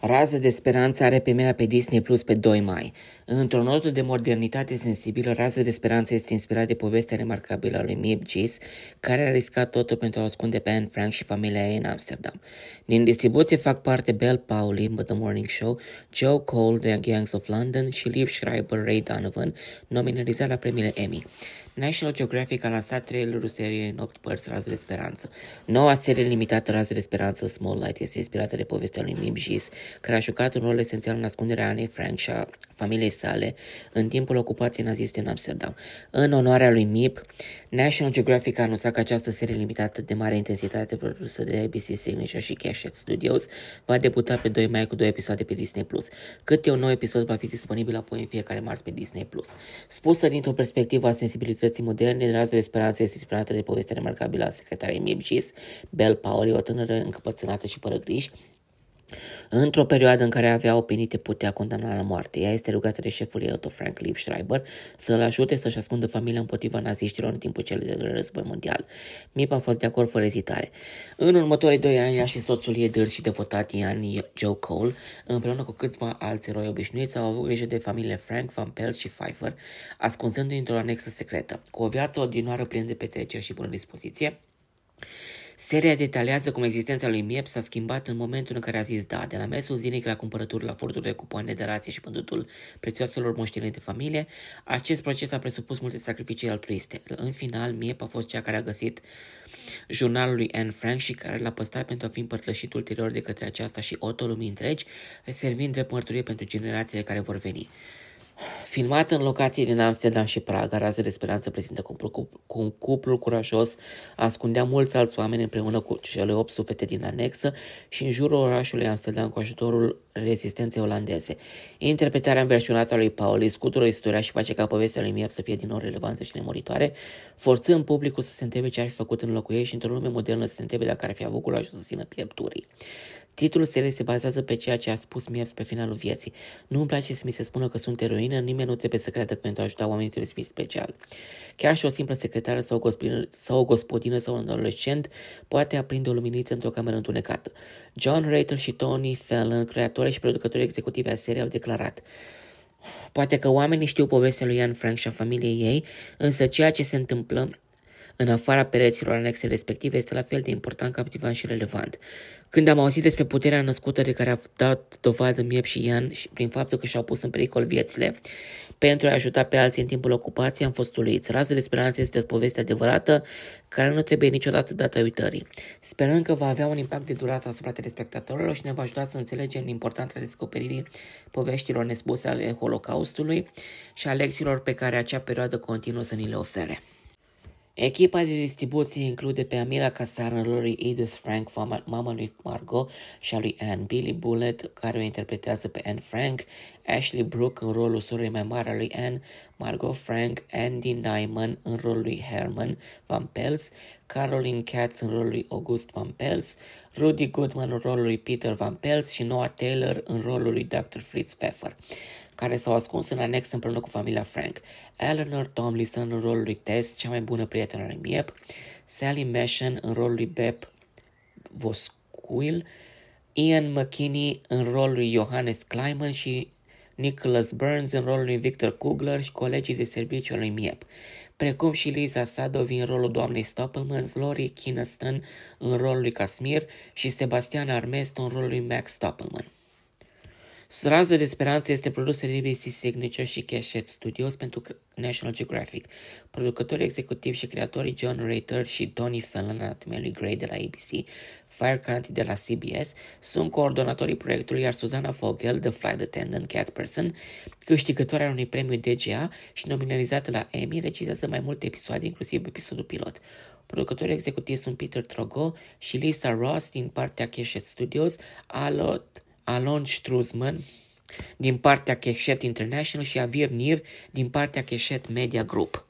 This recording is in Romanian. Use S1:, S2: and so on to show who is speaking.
S1: Rază de speranță are premiera pe Disney Plus pe 2 mai. Într-o notă de modernitate sensibilă, Rază de speranță este inspirat de povestea remarcabilă a lui Mib Gis, care a riscat totul pentru a ascunde pe Anne Frank și familia ei în Amsterdam. Din distribuție fac parte Belle Pauli, The Morning Show, Joe Cole, The Gangs of London și Liv Schreiber, Ray Donovan, nominalizat la premiile Emmy. National Geographic a lansat trailerul seriei în 8 părți Rază de Speranță. Noua serie limitată Rază de Speranță Small Light este inspirată de povestea lui Mib Gis, care a jucat un rol esențial în ascunderea Anne Frank și a familiei sale în timpul ocupației naziste în Amsterdam. În onoarea lui Mib, National Geographic a anunțat că această serie limitată de mare intensitate produsă de ABC Signature și Cashette Studios va debuta pe 2 mai cu două episoade pe Disney+. Câte un nou episod va fi disponibil apoi în fiecare marți pe Disney+. Spusă dintr-o perspectivă a sensibilității moderne, Rază de Speranță este inspirată de povestea remarcabilă a secretarei Mib Gis, Belle Pauli, o tânără încăpățânată și fără griji, Într-o perioadă în care avea opinii te putea condamna la moarte, ea este rugată de șeful ei, Otto Frank Liv Schreiber, să-l ajute să-și ascundă familia împotriva naziștilor în timpul celui de război mondial. Mip a fost de acord fără ezitare. În următorii doi ani, ea și soțul ei dâr și devotat Ian Joe Cole, împreună cu câțiva alți eroi obișnuiți, au avut grijă de familiile Frank, Van Pels și Pfeiffer, ascunzându-i într-o anexă secretă. Cu o viață ordinară plină de petreceri și bună dispoziție, Seria detaliază cum existența lui Miep s-a schimbat în momentul în care a zis da, de la mersul zilnic la cumpărături, la furturile cu cupoane de rație și pândutul prețioaselor moșteniri de familie, acest proces a presupus multe sacrificii altruiste. În final, Miep a fost cea care a găsit jurnalul lui Anne Frank și care l-a păstrat pentru a fi împărtășit ulterior de către aceasta și Otto lumii întregi, servind drept mărturie pentru generațiile care vor veni. Filmat în locații din Amsterdam și Praga, Rază de Speranță prezintă cuplu, cu, cu un cuplu curajos, ascundea mulți alți oameni împreună cu cele 8 suflete din anexă și în jurul orașului Amsterdam cu ajutorul rezistenței olandeze. Interpretarea înversionată a lui Pauli, scutură istoria și face ca povestea lui Miep să fie din nou relevantă și nemuritoare, forțând publicul să se întrebe ce ar fi făcut în locul ei și într-o lume modernă să se întrebe dacă ar fi avut curajul să țină piepturii. Titlul seriei se bazează pe ceea ce a spus Miers pe finalul vieții. Nu îmi place să mi se spună că sunt eroină, nimeni nu trebuie să creadă că pentru a ajuta oamenii trebuie să fie special. Chiar și o simplă secretară sau o, gospodină, sau o gospodină sau un adolescent poate aprinde o luminiță într-o cameră întunecată. John Ratel și Tony Fallon, creatorii și producătorii executivi a seriei, au declarat Poate că oamenii știu povestea lui Ian Frank și a familiei ei, însă ceea ce se întâmplă în afara pereților anexe respective este la fel de important, captivant și relevant. Când am auzit despre puterea născută de care a dat dovadă Miep și Ian și prin faptul că și-au pus în pericol viețile pentru a ajuta pe alții în timpul ocupației, am fost uluiți. Rază de speranță este o poveste adevărată care nu trebuie niciodată dată uitării. Sperăm că va avea un impact de durată asupra telespectatorilor și ne va ajuta să înțelegem importanța descoperirii poveștilor nespuse ale Holocaustului și a lecțiilor pe care acea perioadă continuă să ni le ofere. Echipa de distribuție include pe Amira Casar în rolul lui Edith Frank, mama lui Margot și a lui Anne, Billy Bullet, care o interpretează pe Anne Frank, Ashley Brooke în rolul sorei mai mare a lui Anne, Margot Frank, Andy Nyman în rolul lui Herman Van Pels, Caroline Katz în rolul lui August Van Pels, Rudy Goodman în rolul lui Peter Van Pels. Și Noah Taylor în rolul lui Dr. Fritz Pfeffer care s-au ascuns în anex împreună cu familia Frank. Eleanor Tomlinson în rolul lui Tess, cea mai bună prietenă a lui Miep, Sally Meshen în rolul lui Beb Voskuil, Ian McKinney în rolul lui Johannes Kleiman și Nicholas Burns în rolul lui Victor Kugler și colegii de serviciu al lui Miep, precum și Lisa Sadovi în rolul doamnei Stoppelman, Lori Kinnaston în rolul lui Casmir și Sebastian Armesto în rolul lui Max Stoppelman. Strază de Speranță este produsă de ABC Signature și Cashette Studios pentru National Geographic. Producătorii executivi și creatorii John Rater și Tony Fallon, anatomia lui Gray de la ABC, Fire County de la CBS, sunt coordonatorii proiectului, iar Susana Vogel, The Flight Attendant Cat Person, câștigătoarea unui premiu DGA și nominalizată la Emmy, regizează mai multe episoade, inclusiv episodul pilot. Producătorii executivi sunt Peter Trogo și Lisa Ross din partea Cashette Studios, Alot Alon Struzman din partea Keshet International și Avir Nir din partea Keshet Media Group.